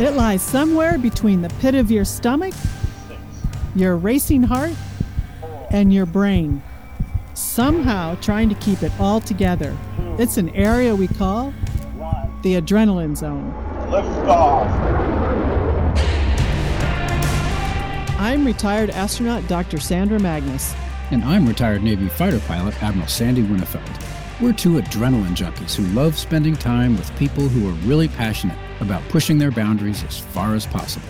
It lies somewhere between the pit of your stomach, your racing heart, and your brain, somehow trying to keep it all together. It's an area we call the adrenaline zone. Lift off. I'm retired astronaut Dr. Sandra Magnus. And I'm retired Navy fighter pilot Admiral Sandy Winnefeld. We're two adrenaline junkies who love spending time with people who are really passionate about pushing their boundaries as far as possible.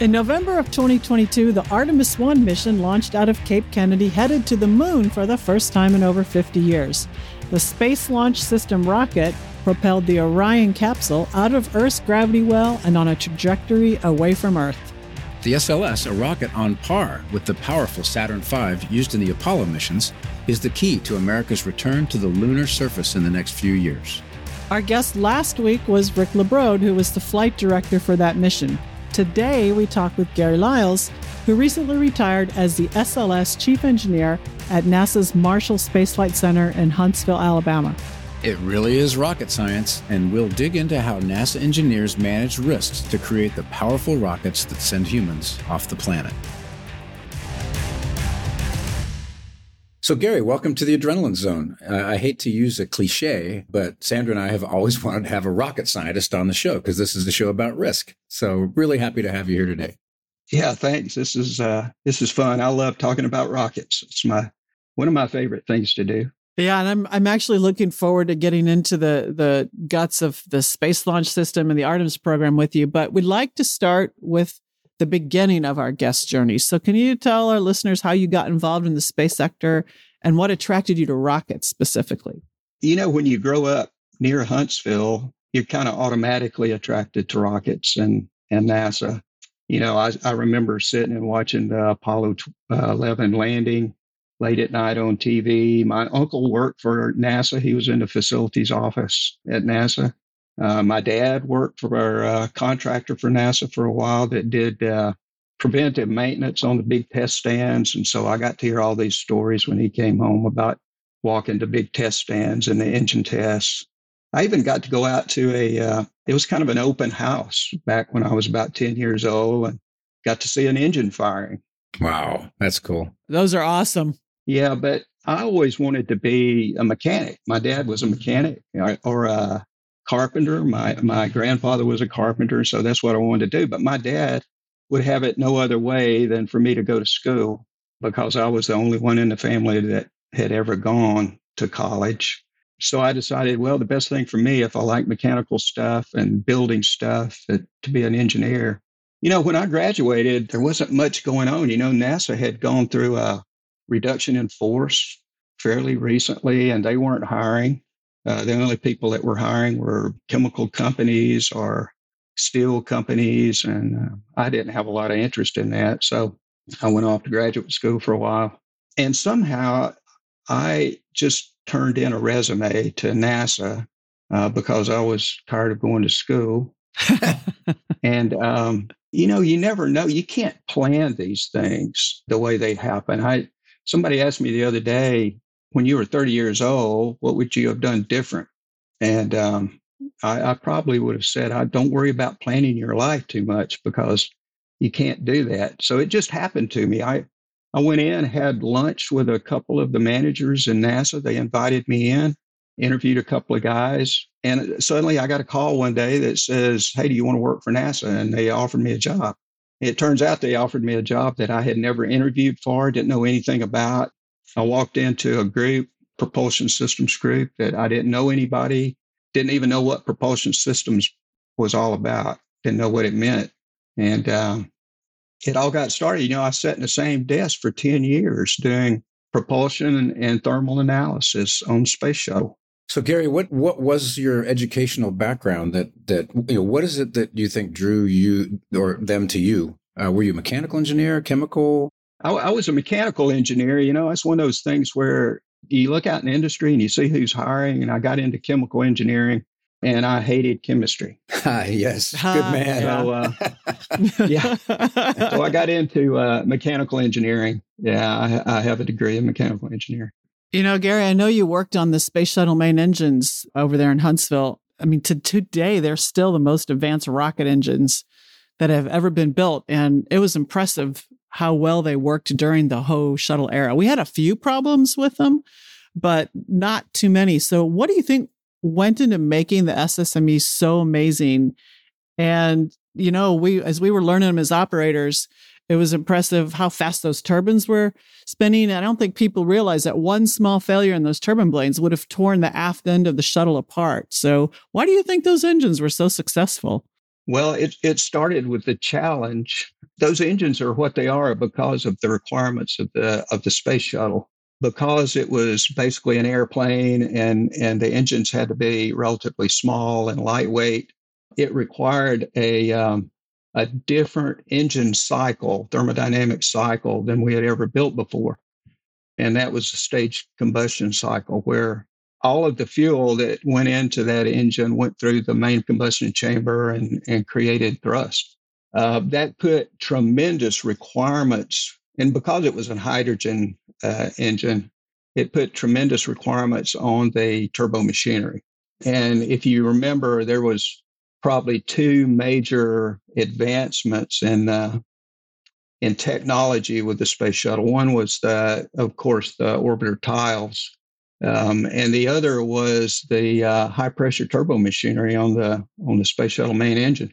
In November of 2022, the Artemis 1 mission launched out of Cape Kennedy headed to the moon for the first time in over 50 years. The Space Launch System rocket propelled the Orion capsule out of Earth's gravity well and on a trajectory away from Earth. The SLS, a rocket on par with the powerful Saturn V used in the Apollo missions, is the key to America's return to the lunar surface in the next few years. Our guest last week was Rick LaBrode, who was the flight director for that mission. Today, we talk with Garry Lyles, who recently retired as the SLS chief engineer at NASA's Marshall Space Flight Center in Huntsville, Alabama. It really is rocket science, and we'll dig into how NASA engineers manage risks to create the powerful rockets that send humans off the planet. So, Garry, welcome to the Adrenaline Zone. Uh, I hate to use a cliche, but Sandra and I have always wanted to have a rocket scientist on the show because this is the show about risk. So, really happy to have you here today. Yeah, thanks. This is uh, this is fun. I love talking about rockets. It's my one of my favorite things to do. Yeah, and I'm I'm actually looking forward to getting into the the guts of the space launch system and the Artemis program with you. But we'd like to start with the beginning of our guest journey. So, can you tell our listeners how you got involved in the space sector and what attracted you to rockets specifically? You know, when you grow up near Huntsville, you're kind of automatically attracted to rockets and and NASA. You know, I, I remember sitting and watching the Apollo uh, 11 landing late at night on TV. My uncle worked for NASA. He was in the facilities office at NASA. Uh, my dad worked for a uh, contractor for NASA for a while that did uh, preventive maintenance on the big test stands. And so I got to hear all these stories when he came home about walking to big test stands and the engine tests. I even got to go out to a, uh, it was kind of an open house back when I was about 10 years old and got to see an engine firing. Wow, that's cool. Those are awesome. Yeah, but I always wanted to be a mechanic. My dad was a mechanic or, or a carpenter. My my grandfather was a carpenter, so that's what I wanted to do. But my dad would have it no other way than for me to go to school because I was the only one in the family that had ever gone to college. So I decided, well, the best thing for me, if I like mechanical stuff and building stuff, to be an engineer. You know, when I graduated, there wasn't much going on. You know, NASA had gone through a reduction in force fairly recently, and they weren't hiring. Uh, the only people that were hiring were chemical companies or steel companies, and uh, I didn't have a lot of interest in that. So I went off to graduate school for a while. And somehow I just turned in a resume to NASA uh, because I was tired of going to school. and, um, you know, you never know. You can't plan these things the way they happen. I somebody asked me the other day, when you were 30 years old, what would you have done different? And um, I, I, probably would have said, I don't worry about planning your life too much because you can't do that. So it just happened to me. I, I went in, had lunch with a couple of the managers in NASA. They invited me in, interviewed a couple of guys. And suddenly I got a call one day that says, Hey, do you want to work for NASA? And they offered me a job. It turns out they offered me a job that I had never interviewed for, didn't know anything about. I walked into a group, propulsion systems group, that I didn't know anybody, didn't even know what propulsion systems was all about, didn't know what it meant. And um, it all got started. You know, I sat in the same desk for 10 years doing propulsion and, and thermal analysis on space shuttle. So Garry, what what was your educational background that that you know what is it that you think drew you or them to you? Uh, were you a mechanical engineer, chemical? I, I, was a mechanical engineer. You know, it's one of those things where you look out in the industry and you see who's hiring. And I got into chemical engineering, and I hated chemistry. yes, good man. So, uh, yeah, so I got into uh, mechanical engineering. Yeah, I, I have a degree in mechanical engineering. You know, Garry, I know you worked on the space shuttle main engines over there in Huntsville. I mean, to today, they're still the most advanced rocket engines that have ever been built. And it was impressive how well they worked during the Ho shuttle era. We had a few problems with them, but not too many. So, what do you think went into making the SSME so amazing? And, you know, we, as we were learning them as operators, it was impressive how fast those turbines were spinning. I don't think people realize that one small failure in those turbine blades would have torn the aft end of the shuttle apart. So, why do you think those engines were so successful? Well, it, it started with the challenge. Those engines are what they are because of the requirements of the of the space shuttle. Because it was basically an airplane and, and the engines had to be relatively small and lightweight, it required a um, a different engine cycle, thermodynamic cycle than we had ever built before. And that was a staged combustion cycle where all of the fuel that went into that engine went through the main combustion chamber and, and created thrust. Uh, that put tremendous requirements, and because it was a hydrogen uh, engine, it put tremendous requirements on the turbo machinery. And if you remember, there was probably two major advancements in uh, in technology with the space shuttle. One was the, of course, the orbiter tiles, um, and the other was the uh, high pressure turbo machinery on the on the space shuttle main engine.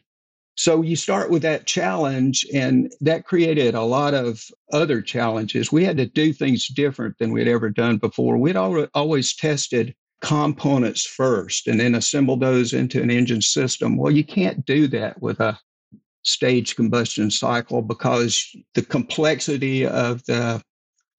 So you start with that challenge, and that created a lot of other challenges. We had to do things different than we'd ever done before. We'd always tested components first and then assemble those into an engine system. Well, you can't do that with a staged combustion cycle because the complexity of the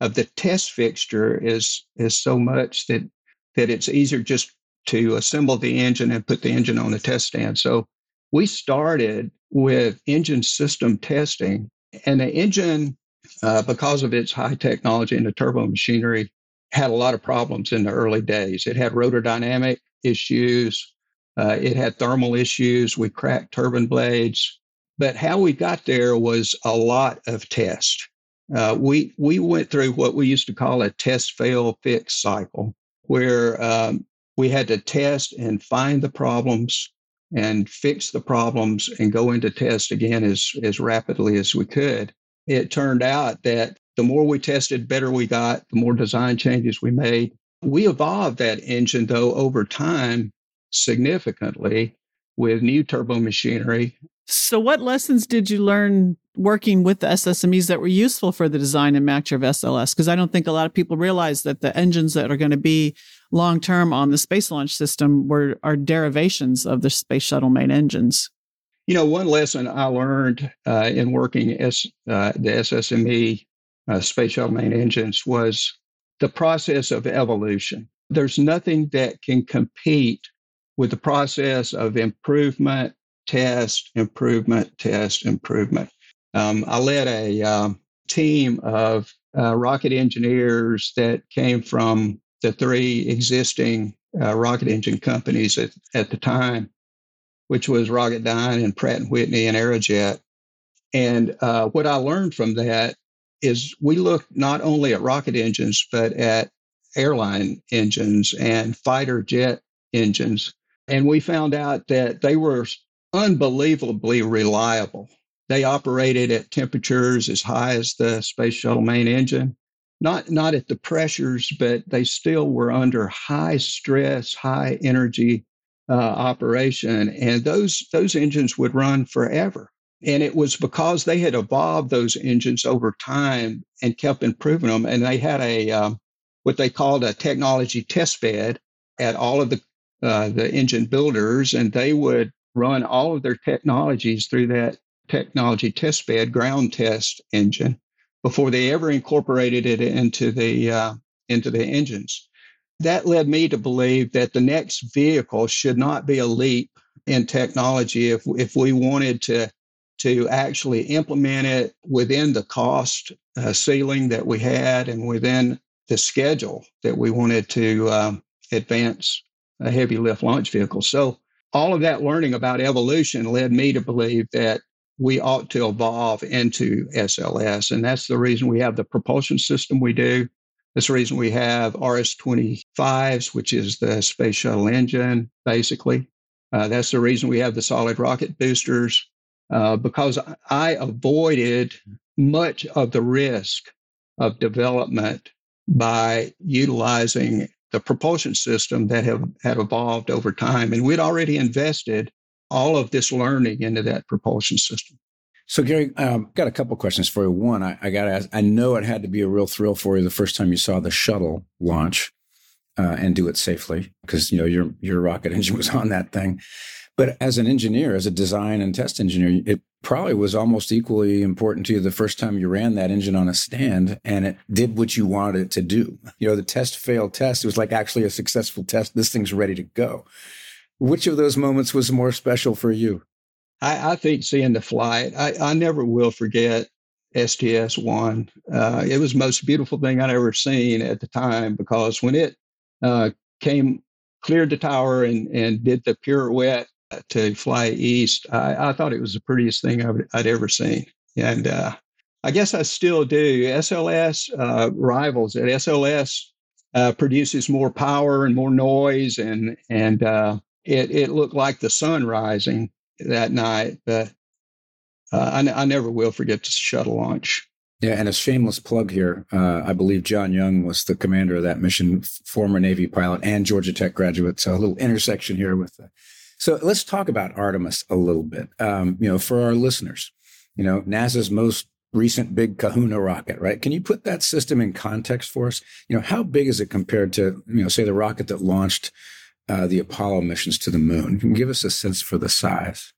of the test fixture is is so much that that it's easier just to assemble the engine and put the engine on the test stand. So we started with engine system testing, and the engine, uh, because of its high technology and the turbo machinery, had a lot of problems in the early days. It had rotor dynamic issues. Uh, it had thermal issues. We cracked turbine blades. But how we got there was a lot of test. Uh, we we went through what we used to call a test fail fix cycle, where um, we had to test and find the problems and fix the problems and go into test again as as rapidly as we could. It turned out that the more we tested, better we got, the more design changes we made. We evolved that engine, though, over time significantly with new turbo machinery. So, what lessons did you learn working with the SSMEs that were useful for the design and match of SLS? Because I don't think a lot of people realize that the engines that are going to be long term on the Space Launch System were are derivations of the Space Shuttle main engines. You know, one lesson I learned uh, in working as uh, the SSME uh, space shuttle main engines was the process of evolution. There's nothing that can compete with the process of improvement, test, improvement, test, improvement. Um, I led a um, team of uh, rocket engineers that came from the three existing uh, rocket engine companies at, at the time, which was Rocketdyne and Pratt and Whitney and Aerojet. And uh, what I learned from that is we looked not only at rocket engines, but at airline engines and fighter jet engines. And we found out that they were unbelievably reliable. They operated at temperatures as high as the space shuttle main engine. Not, not at the pressures, but they still were under high stress, high energy uh, operation. And those, those engines would run forever. And it was because they had evolved those engines over time and kept improving them. And they had a um, what they called a technology test bed at all of the uh, the engine builders, and they would run all of their technologies through that technology test bed ground test engine before they ever incorporated it into the uh, into the engines. That led me to believe that the next vehicle should not be a leap in technology if if we wanted to to actually implement it within the cost uh, ceiling that we had and within the schedule that we wanted to um, advance a heavy lift launch vehicle. So, all of that learning about evolution led me to believe that we ought to evolve into SLS. And that's the reason we have the propulsion system we do. That's the reason we have RS 25s, which is the space shuttle engine, basically. Uh, that's the reason we have the solid rocket boosters. uh, because I avoided much of the risk of development by utilizing the propulsion system that have had evolved over time. And we'd already invested all of this learning into that propulsion system. So, Garry, um, got a couple questions for you. One, I, I got to ask, I know it had to be a real thrill for you the first time you saw the shuttle launch uh, and do it safely because, you know, your, your rocket engine was on that thing. But as an engineer, as a design and test engineer, it probably was almost equally important to you the first time you ran that engine on a stand and it did what you wanted it to do. You know, the test failed test. It was like actually a successful test. This thing's ready to go. Which of those moments was more special for you? I, I think seeing the flight, I, I never will forget STS one. Uh, it was the most beautiful thing I'd ever seen at the time because when it uh, came, cleared the tower and, and did the pirouette to fly east, I, I thought it was the prettiest thing I would, I'd ever seen. And uh, I guess I still do. SLS uh, rivals at SLS uh, produces more power and more noise, and and uh, it it looked like the sun rising that night. But uh, I, I never will forget the shuttle launch. Yeah, and a shameless plug here. Uh, I believe John Young was the commander of that mission, former Navy pilot and Georgia Tech graduate. So a little intersection here with so let's talk about Artemis a little bit. Um, you know, for our listeners, you know, NASA's most recent big Kahuna rocket, right? Can you put that system in context for us? You know, how big is it compared to, you know, say the rocket that launched uh, the Apollo missions to the moon? Can give us a sense for the size?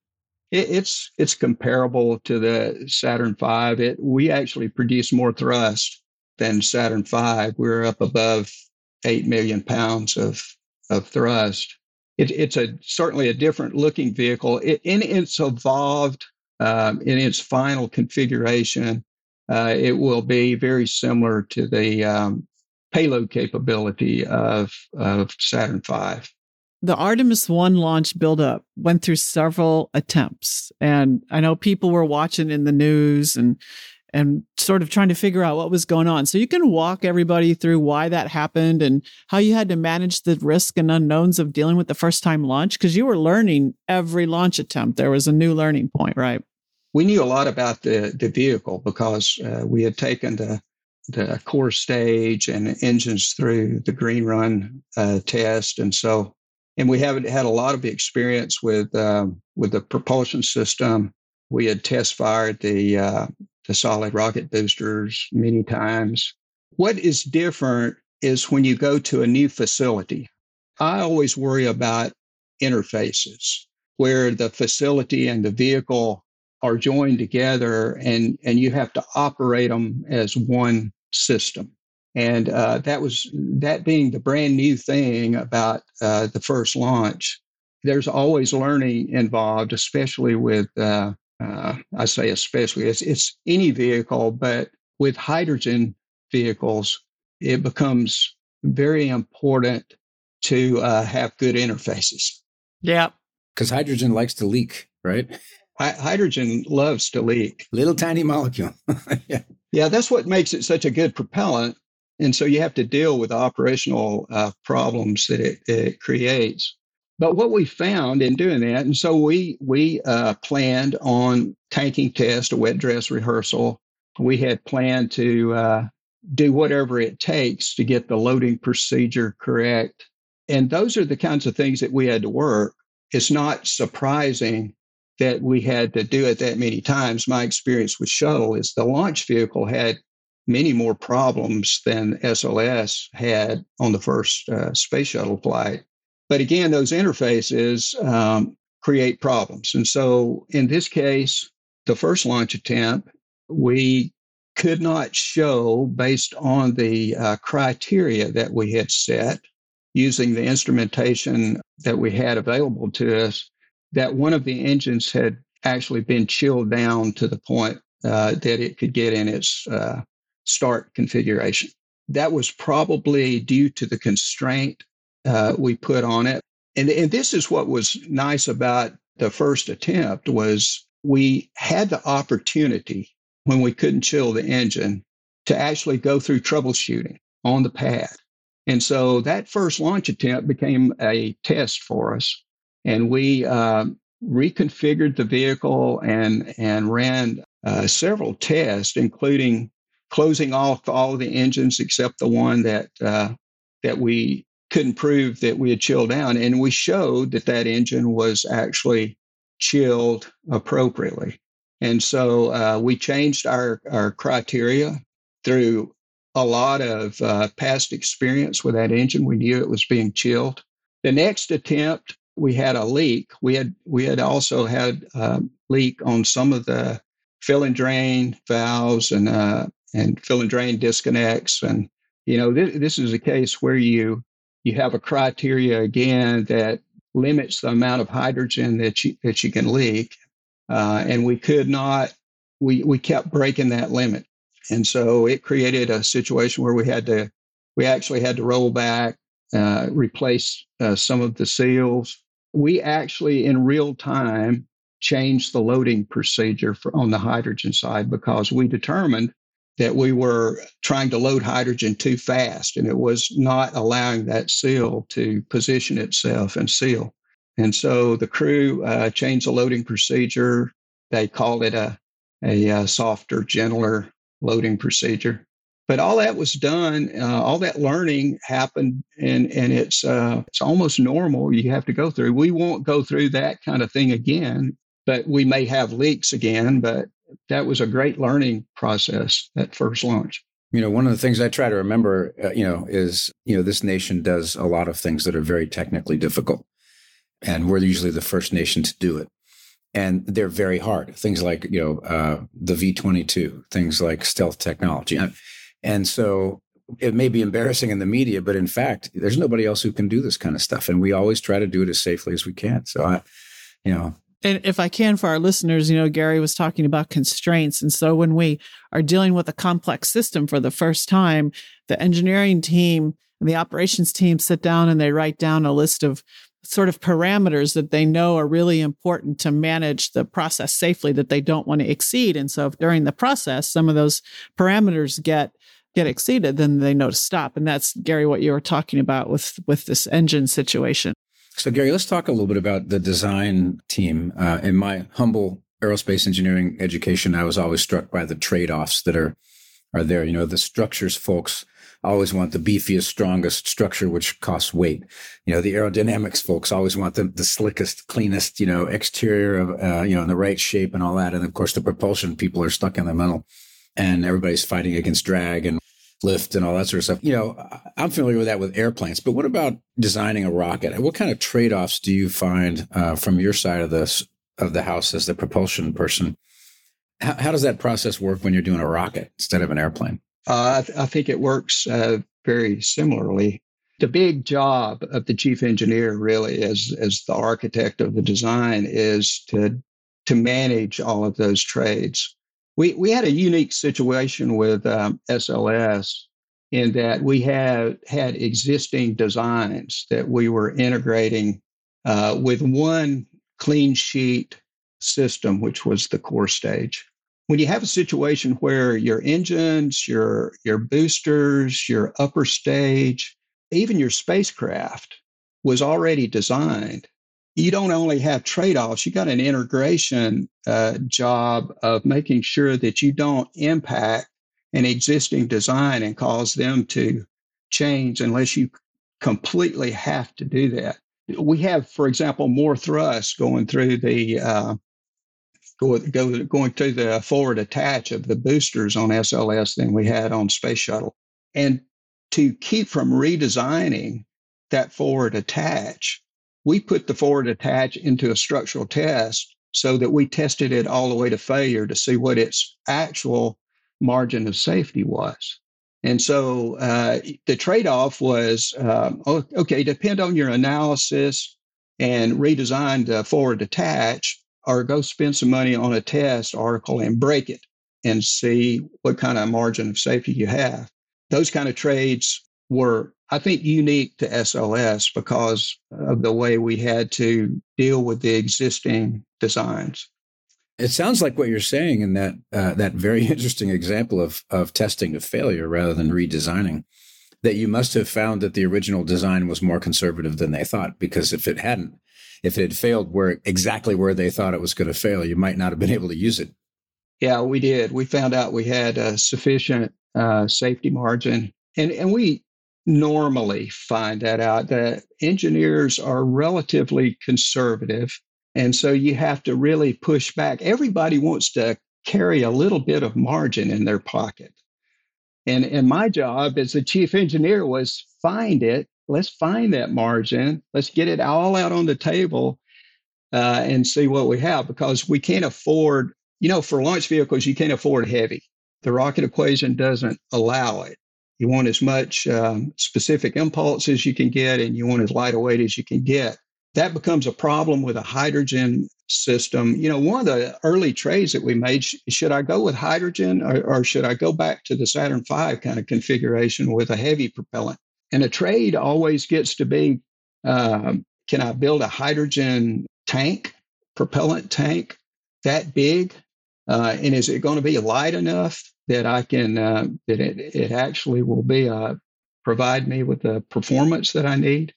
it's it's comparable to the Saturn V. It we actually produce more thrust than Saturn V. We're up above eight million pounds of of thrust it, it's a certainly a different looking vehicle. It, in its evolved, um, in its final configuration, uh, it will be very similar to the um, payload capability of, of Saturn V. The Artemis 1 launch buildup went through several attempts. And I know people were watching in the news and and sort of trying to figure out what was going on. So you can walk everybody through why that happened and how you had to manage the risk and unknowns of dealing with the first time launch because you were learning every launch attempt. There was a new learning point, right? We knew a lot about the the vehicle because uh, we had taken the the core stage and engines through the green run uh, test, and so and we haven't had a lot of experience with um, with the propulsion system. We had test fired the uh, the solid rocket boosters many times. What is different is when you go to a new facility. I always worry about interfaces where the facility and the vehicle are joined together and, and you have to operate them as one system. And uh, that was that being the brand new thing about uh, the first launch. There's always learning involved, especially with uh, uh, I say especially, it's, it's any vehicle, but with hydrogen vehicles, it becomes very important to uh, have good interfaces. Yeah. Because hydrogen likes to leak, right? Hi- hydrogen loves to leak. Little tiny molecule. yeah. Yeah, that's what makes it such a good propellant. And so you have to deal with operational uh, problems that it, it creates. But what we found in doing that, and so we we uh, planned on tanking test, a wet dress rehearsal. We had planned to uh, do whatever it takes to get the loading procedure correct, and those are the kinds of things that we had to work. It's not surprising that we had to do it that many times. My experience with shuttle is the launch vehicle had many more problems than SLS had on the first uh, space shuttle flight. But again, those interfaces um, create problems. And so in this case, the first launch attempt, we could not show, based on the uh, criteria that we had set using the instrumentation that we had available to us, that one of the engines had actually been chilled down to the point uh, that it could get in its uh, start configuration. That was probably due to the constraint uh, we put on it. And, and this is what was nice about the first attempt was we had the opportunity when we couldn't chill the engine to actually go through troubleshooting on the pad. And so that first launch attempt became a test for us. And we, uh, reconfigured the vehicle and and ran uh, several tests, including closing off all of the engines except the one that uh, that we couldn't prove that we had chilled down, and we showed that that engine was actually chilled appropriately. And so uh, we changed our our criteria through a lot of uh, past experience with that engine. We knew it was being chilled. The next attempt, we had a leak. We had we had also had a leak on some of the fill and drain valves and uh, and fill and drain disconnects. And you know this is a case where you you have a criteria again that limits the amount of hydrogen that you that you can leak, uh, and we could not. We we kept breaking that limit, and so it created a situation where we had to we actually had to roll back, uh, replace uh, some of the seals. We actually in real time changed the loading procedure for on the hydrogen side because we determined that we were trying to load hydrogen too fast and it was not allowing that seal to position itself and seal. And so the crew uh, changed the loading procedure. They called it a, a, a, uh, softer, gentler loading procedure. But all that was done, uh, all that learning happened, and, and it's, uh, it's almost normal you have to go through. We won't go through that kind of thing again, but we may have leaks again. But that was a great learning process that first launch. You know, one of the things I try to remember, uh, you know, is, you know, this nation does a lot of things that are very technically difficult. And we're usually the first nation to do it. And they're very hard. Things like, you know, uh, the V 22, things like stealth technology. And so it may be embarrassing in the media, but in fact, there's nobody else who can do this kind of stuff. And we always try to do it as safely as we can. So I, you know, and if I can for our listeners, you know, Garry was talking about constraints. And so when we are dealing with a complex system for the first time, the engineering team and the operations team sit down and they write down a list of sort of parameters that they know are really important to manage the process safely that they don't want to exceed. And so if during the process, some of those parameters get get exceeded, then they know to stop. And that's Garry, what you were talking about with with this engine situation. So, Garry, let's talk a little bit about the design team. Uh, in my humble aerospace engineering education, I was always struck by the trade offs that are are there. You know, the structures folks always want the beefiest, strongest structure, which costs weight. You know, the aerodynamics folks always want the, the slickest, cleanest, you know, exterior of, uh, you know, in the right shape and all that. And of course, the propulsion people are stuck in the middle and everybody's fighting against drag and lift and all that sort of stuff. You know, I'm familiar with that with airplanes, but what about designing a rocket? What kind of trade offs do you find uh, from your side of this of the house as the propulsion person? How, how, does that process work when you're doing a rocket instead of an airplane? Uh, I, th- I, think it works uh, very similarly. The big job of the chief engineer, really, as as the architect of the design, is to to manage all of those trades we we had a unique situation with um, SLS in that we had had existing designs that we were integrating uh, with one clean sheet system, which was the core stage. When you have a situation where your engines, your your boosters, your upper stage, even your spacecraft was already designed, you don't only have trade offs, you got an integration uh, job of making sure that you don't impact an existing design and cause them to change unless you completely have to do that. We have, for example, more thrust going through the uh, go, go, going through the forward attach of the boosters on SLS than we had on Space Shuttle. And to keep from redesigning that forward attach, we put the forward attach into a structural test so that we tested it all the way to failure to see what its actual margin of safety was. And so uh, the trade off was um, okay, depend on your analysis and redesign the forward attach, or go spend some money on a test article and break it and see what kind of margin of safety you have. Those kind of trades were I think, unique to SLS because of the way we had to deal with the existing designs. It sounds like what you're saying in that uh, that very interesting example of of testing to failure rather than redesigning. that you must have found that the original design was more conservative than they thought. Because if it hadn't, if it had failed where exactly where they thought it was going to fail, you might not have been able to use it. Yeah, we did. We found out we had a sufficient uh, safety margin, and and we normally find that out. That engineers are relatively conservative, and so you have to really push back. Everybody wants to carry a little bit of margin in their pocket, and and my job as the chief engineer was find it. Let's find that margin. Let's get it all out on the table uh, and see what we have because we can't afford you know, for launch vehicles, you can't afford heavy. The rocket equation doesn't allow it. You want as much um, specific impulse as you can get, and you want as light a weight as you can get. That becomes a problem with a hydrogen system. You know, one of the early trades that we made should I go with hydrogen or, or should I go back to the Saturn V kind of configuration with a heavy propellant? And a trade always gets to be um, can I build a hydrogen tank, propellant tank that big uh, and is it going to be light enough that I can uh, that it, it actually will be uh, provide me with the performance that I need?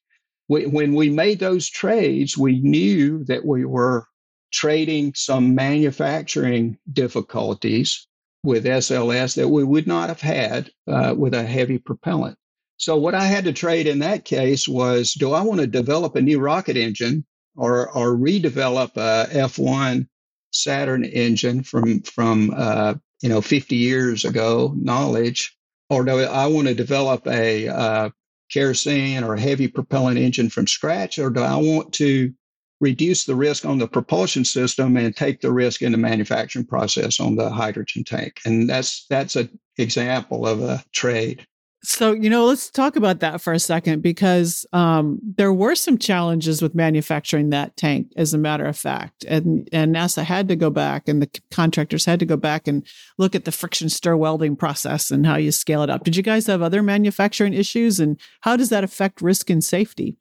We, when we made those trades, we knew that we were trading some manufacturing difficulties with SLS that we would not have had uh, with a heavy propellant. So what I had to trade in that case was: Do I want to develop a new rocket engine or or redevelop a F1 Saturn engine from from uh, you know 50 years ago knowledge, or do I want to develop a uh, kerosene or a heavy propellant engine from scratch, or do I want to reduce the risk on the propulsion system and take the risk in the manufacturing process on the hydrogen tank? And that's that's an example of a trade. So, you know, let's talk about that for a second because um, there were some challenges with manufacturing that tank, as a matter of fact. And, and NASA had to go back and the contractors had to go back and look at the friction stir welding process and how you scale it up. Did you guys have other manufacturing issues? And how does that affect risk and safety?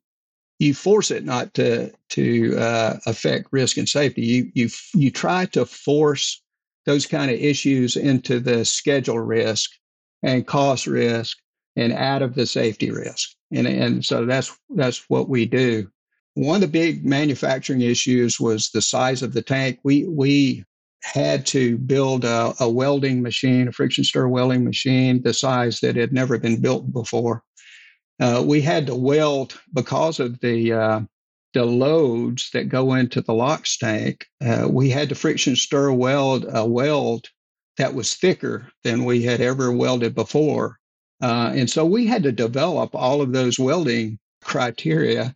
You force it not to to uh, affect risk and safety. You you you try to force those kind of issues into the schedule risk and cost risk and out of the safety risk. And, and so that's that's what we do. One of the big manufacturing issues was the size of the tank. We we had to build a, a welding machine, a friction stir welding machine, the size that had never been built before. Uh, we had to weld because of the uh, the loads that go into the LOX tank. Uh, we had to friction stir weld a weld that was thicker than we had ever welded before. Uh, and so we had to develop all of those welding criteria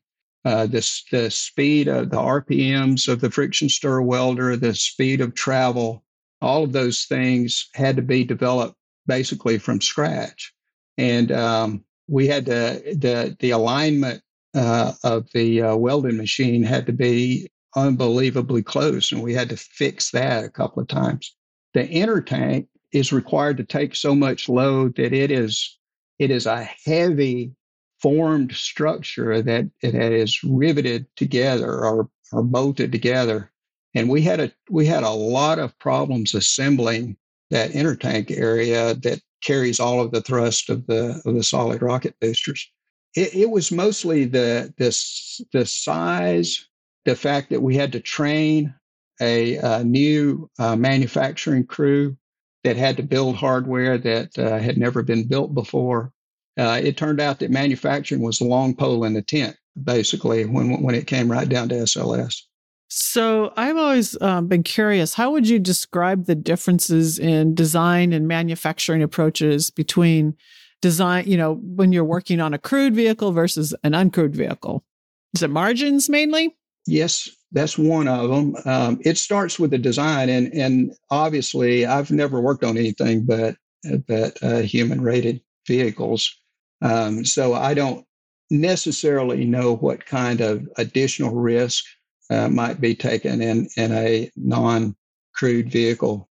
uh, the, the speed of the RPMs of the friction stir welder, the speed of travel, all of those things had to be developed basically from scratch. And um, we had to, the, the alignment uh, of the uh, welding machine had to be unbelievably close, and we had to fix that a couple of times. The inner tank is required to take so much load that it is it is a heavy formed structure that it is riveted together or, or bolted together. And we had a we had a lot of problems assembling that inner tank area that carries all of the thrust of the of the solid rocket boosters. It, it was mostly the this the size, the fact that we had to train a, a new uh, manufacturing crew that had to build hardware that uh, had never been built before. Uh, it turned out that manufacturing was the long pole in the tent, basically, when when it came right down to SLS. So I've always um, been curious. How would you describe the differences in design and manufacturing approaches between design? You know, when you're working on a crewed vehicle versus an uncrewed vehicle, is it margins mainly? Yes, that's one of them. Um, it starts with the design, and and obviously, I've never worked on anything but but uh, human rated vehicles, um, so I don't necessarily know what kind of additional risk uh, might be taken in in a non crewed vehicle.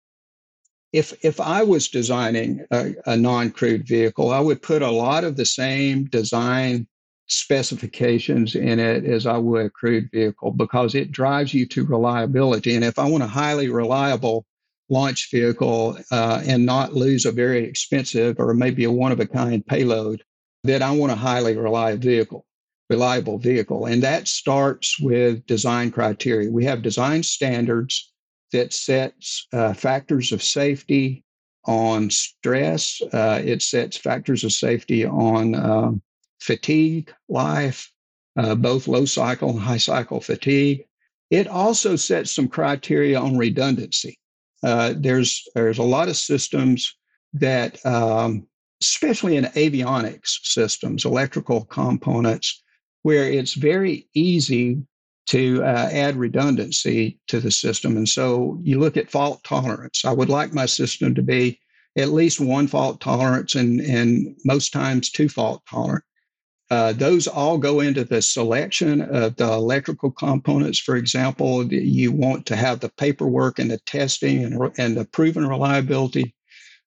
If if I was designing a, a non crewed vehicle, I would put a lot of the same design specifications in it as I would a crewed vehicle because it drives you to reliability. And if I want a highly reliable launch vehicle uh, and not lose a very expensive or maybe a one of a kind payload, that I want a highly reliable vehicle, reliable vehicle. And that starts with design criteria. We have design standards that sets uh, factors of safety on stress. Uh, it sets factors of safety on um, fatigue, life, uh, both low cycle and high cycle fatigue. It also sets some criteria on redundancy. Uh, there's there's a lot of systems that, um, especially in avionics systems, electrical components, where it's very easy to uh, add redundancy to the system. And so you look at fault tolerance. I would like my system to be at least one fault tolerance and, and most times two fault tolerant. Uh, those all go into the selection of the electrical components. For example, you want to have the paperwork and the testing and, and the proven reliability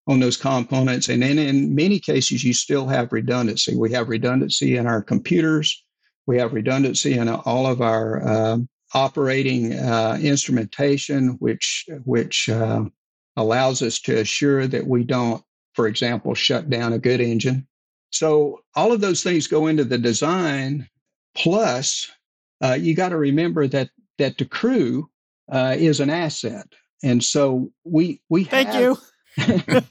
on those components. And then in many cases, you still have redundancy. We have redundancy in our computers. We have redundancy in all of our uh, operating uh, instrumentation, which which uh, allows us to assure that we don't, for example, shut down a good engine. So all of those things go into the design. Plus, uh, you got to remember that that the crew uh, is an asset, and so we we thank have, you.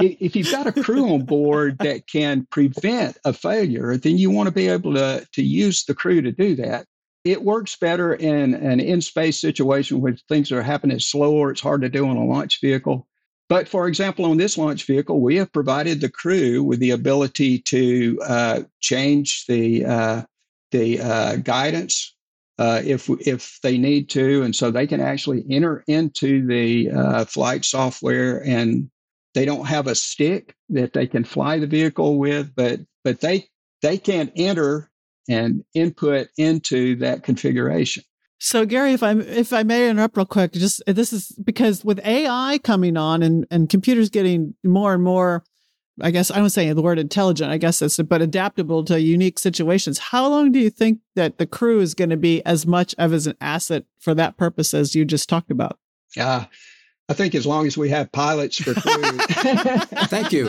if you've got a crew on board that can prevent a failure, then you want to be able to to use the crew to do that. It works better in an in space situation where things are happening slower. It's hard to do on a launch vehicle. But for example, on this launch vehicle, we have provided the crew with the ability to uh, change the uh, the uh, guidance uh, if if they need to, and so they can actually enter into the uh, flight software, and they don't have a stick that they can fly the vehicle with, but but they they can enter and input into that configuration. So Garry, if I if I may interrupt real quick, just uh, this is because with AI coming on and and computers getting more and more, I guess I don't say the word intelligent, I guess it's but adaptable to unique situations. How long do you think that the crew is going to be as much of as an asset for that purpose as you just talked about? Yeah, I think as long as we have pilots for crew. Thank you.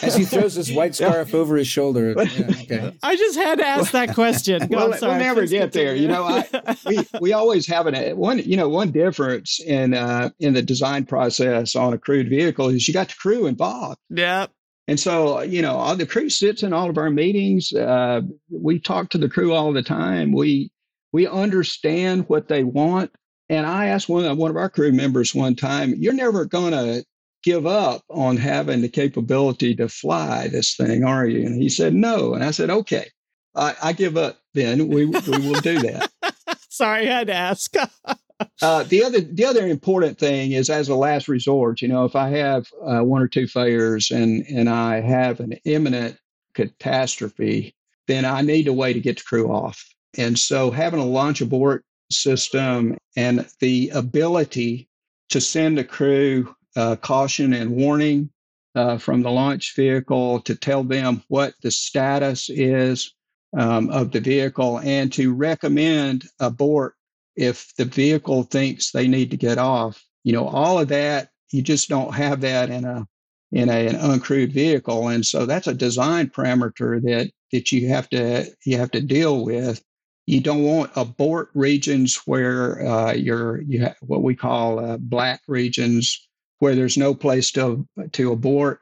as he throws his white scarf over his shoulder. Yeah, okay. I just had to ask that question. well, we'll never get there. You know, I, we we always have an one. You know, one difference in uh, in the design process on a crewed vehicle is you got the crew involved. Yeah. And so, you know, all the crew sits in all of our meetings. Uh, we talk to the crew all the time. We we understand what they want and I asked one, one of our crew members one time, You're never going to give up on having the capability to fly this thing, are you? And he said, No. And I said, Okay, I, I give up then. We, we will do that. Sorry, I had to ask. uh, the other the other important thing is as a last resort, you know, if I have uh, one or two failures and and I have an imminent catastrophe, then I need a way to get the crew off. And so having a launch abort system and the ability to send a crew uh, caution and warning uh, from the launch vehicle to tell them what the status is um, of the vehicle and to recommend abort if the vehicle thinks they need to get off. You know, all of that, you just don't have that in a in a, an uncrewed vehicle. And so that's a design parameter that that you have to you have to deal with you don't want abort regions where uh, you're you what we call uh, black regions where there's no place to to abort.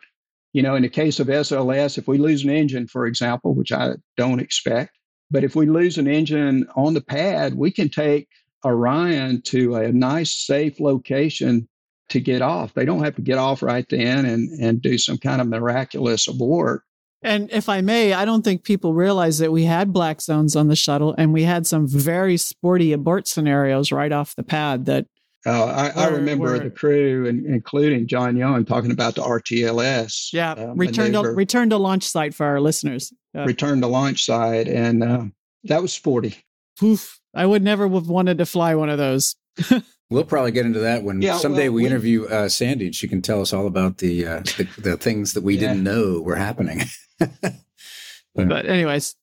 You know, in the case of SLS, if we lose an engine, for example, which I don't expect, but if we lose an engine on the pad, we can take Orion to a nice, safe location to get off. They don't have to get off right then and, and do some kind of miraculous abort. And if I may, I don't think people realize that we had black zones on the shuttle and we had some very sporty abort scenarios right off the pad that. Oh, I, I remember the crew, and, including John Young, talking about the RTLS. Yeah, uh, return to return to launch site for our listeners. Uh, return to launch site, and uh, that was sporty. Poof! I would never have wanted to fly one of those. We'll probably get into that when yeah, someday well, we, we, interview uh, Sandy and she can tell us all about the uh, the, the, things that we yeah. didn't know were happening. but, anyways,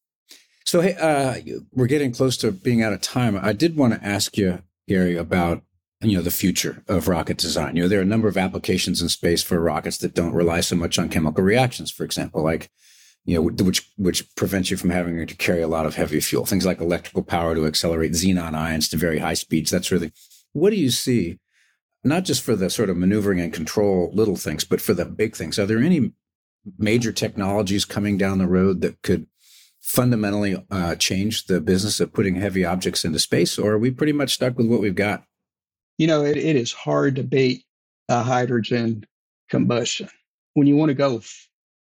so hey, uh, we're getting close to being out of time. I did want to ask you, Garry, about you know the future of rocket design. You know, there are a number of applications in space for rockets that don't rely so much on chemical reactions. For example, like you know, which which prevents you from having to carry a lot of heavy fuel. Things like electrical power to accelerate xenon ions to very high speeds. That's really what do you see? Not just for the sort of maneuvering and control little things, but for the big things. Are there any major technologies coming down the road that could fundamentally uh, change the business of putting heavy objects into space, or are we pretty much stuck with what we've got? You know, it, it is hard to beat a hydrogen combustion. When you want to go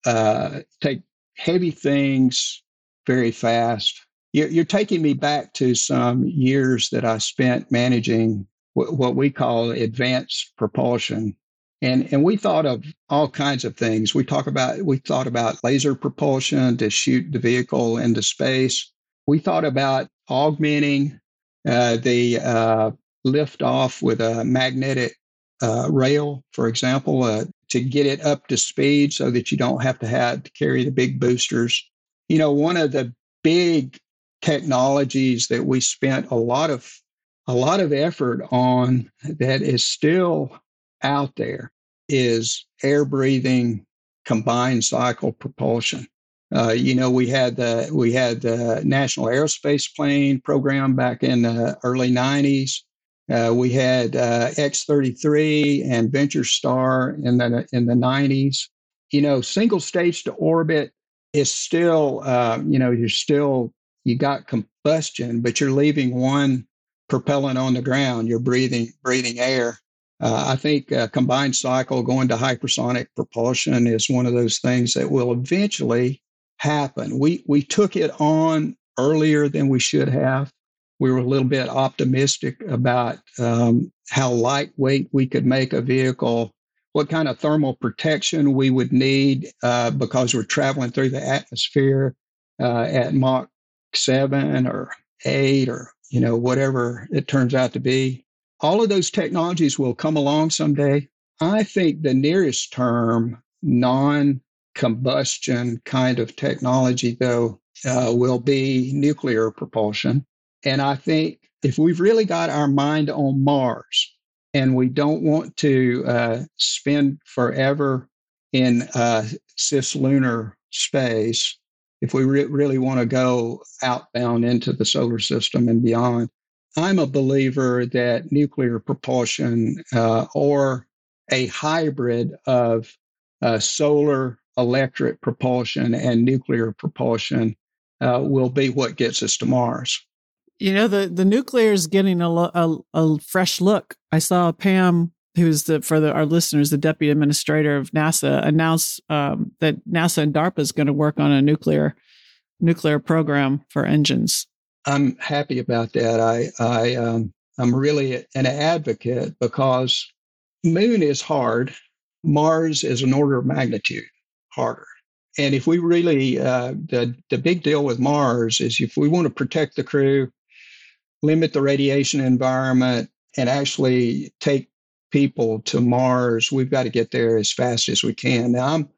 uh, take heavy things very fast, you're, you're, taking me back to some years that I spent managing what, what we call advanced propulsion and and we thought of all kinds of things. We talk about we thought about laser propulsion to shoot the vehicle into space. We thought about augmenting uh, the uh, lift off with a magnetic uh, rail for example uh, to get it up to speed so that you don't have to have to carry the big boosters. You know one of the big technologies that we spent a lot of a lot of effort on that is still out there is air breathing combined cycle propulsion. Uh, you know, we had the we had the National Aerospace Plane program back in the early '90s. Uh, we had uh, X-33 and Venture Star in the in the '90s. You know, single stage to orbit is still, uh, you know, you're still you got combustion, but you're leaving one propellant on the ground. You're breathing breathing air. Uh, I think uh, combined cycle going to hypersonic propulsion is one of those things that will eventually happen. We we took it on earlier than we should have. We were a little bit optimistic about um, how lightweight we could make a vehicle, what kind of thermal protection we would need uh, because we're traveling through the atmosphere uh, at Mach seven or eight or you know whatever it turns out to be all of those technologies will come along someday. I think the nearest term non combustion kind of technology, though, uh, will be nuclear propulsion. And I think if we've really got our mind on Mars and we don't want to uh, spend forever in uh, cislunar space, if we re- really want to go outbound into the solar system and beyond, I'm a believer that nuclear propulsion uh, or a hybrid of uh, solar electric propulsion and nuclear propulsion uh, will be what gets us to Mars. You know, the, the nuclear is getting a, a, a fresh look. I saw Pam, who's the for the, our listeners, the deputy administrator of NASA, announce um, that NASA and DARPA is going to work on a nuclear nuclear program for engines. I'm happy about that. I, I, um, I'm really an advocate because Moon is hard. Mars is an order of magnitude harder. And if we really, uh, the, the big deal with Mars is if we want to protect the crew, limit the radiation environment, and actually take people to Mars, we've got to get there as fast as we can. Now, I'm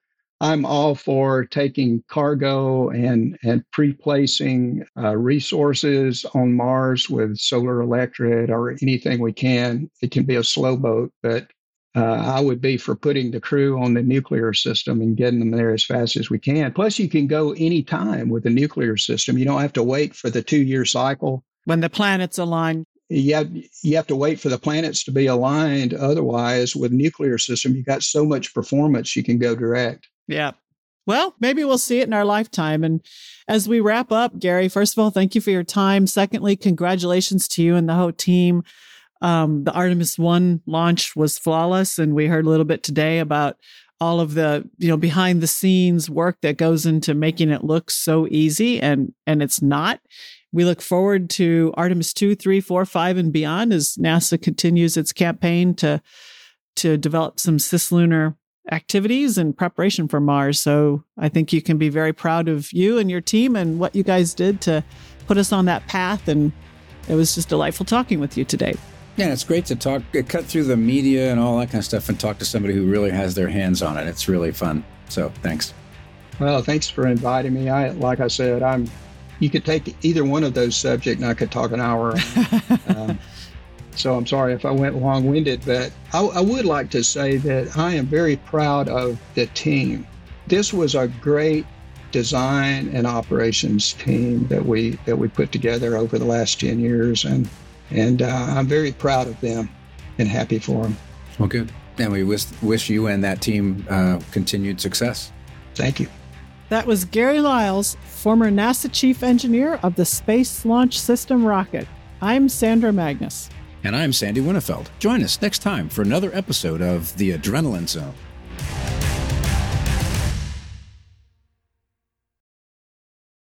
I'm all for taking cargo and and pre-placing uh, resources on Mars with solar electric or anything we can. It can be a slow boat, but uh, I would be for putting the crew on the nuclear system and getting them there as fast as we can. Plus, you can go anytime with the nuclear system. You don't have to wait for the two-year cycle when the planets align. You have, you have to wait for the planets to be aligned. Otherwise, with nuclear system, you got so much performance you can go direct. Yeah. Well, maybe we'll see it in our lifetime. And as we wrap up, Garry, first of all, thank you for your time. Secondly, congratulations to you and the whole team. Um, the Artemis 1 launch was flawless. And we heard a little bit today about all of the you know behind the scenes work that goes into making it look so easy and and it's not we look forward to artemis 2 3 4 5 and beyond as nasa continues its campaign to to develop some cislunar activities and preparation for Mars. So I think you can be very proud of you and your team and what you guys did to put us on that path. And it was just delightful talking with you today. Yeah, it's great to talk, uh, cut through the media and all that kind of stuff and talk to somebody who really has their hands on it. It's really fun. So thanks. Well, thanks for inviting me. I, like I said, I'm, you could take either one of those subjects and I could talk an hour. um, So I'm sorry if I went long winded, but I, I would like to say that I am very proud of the team. This was a great design and operations team that we that we put together over the last 10 years and and uh, I'm very proud of them and happy for them. Well, good. And we wish, wish you and that team uh, continued success. Thank you. That was Garry Lyles, former NASA chief engineer of the Space Launch System rocket. I'm Sandra Magnus. And I'm Sandy Winnefeld. Join us next time for another episode of The Adrenaline Zone.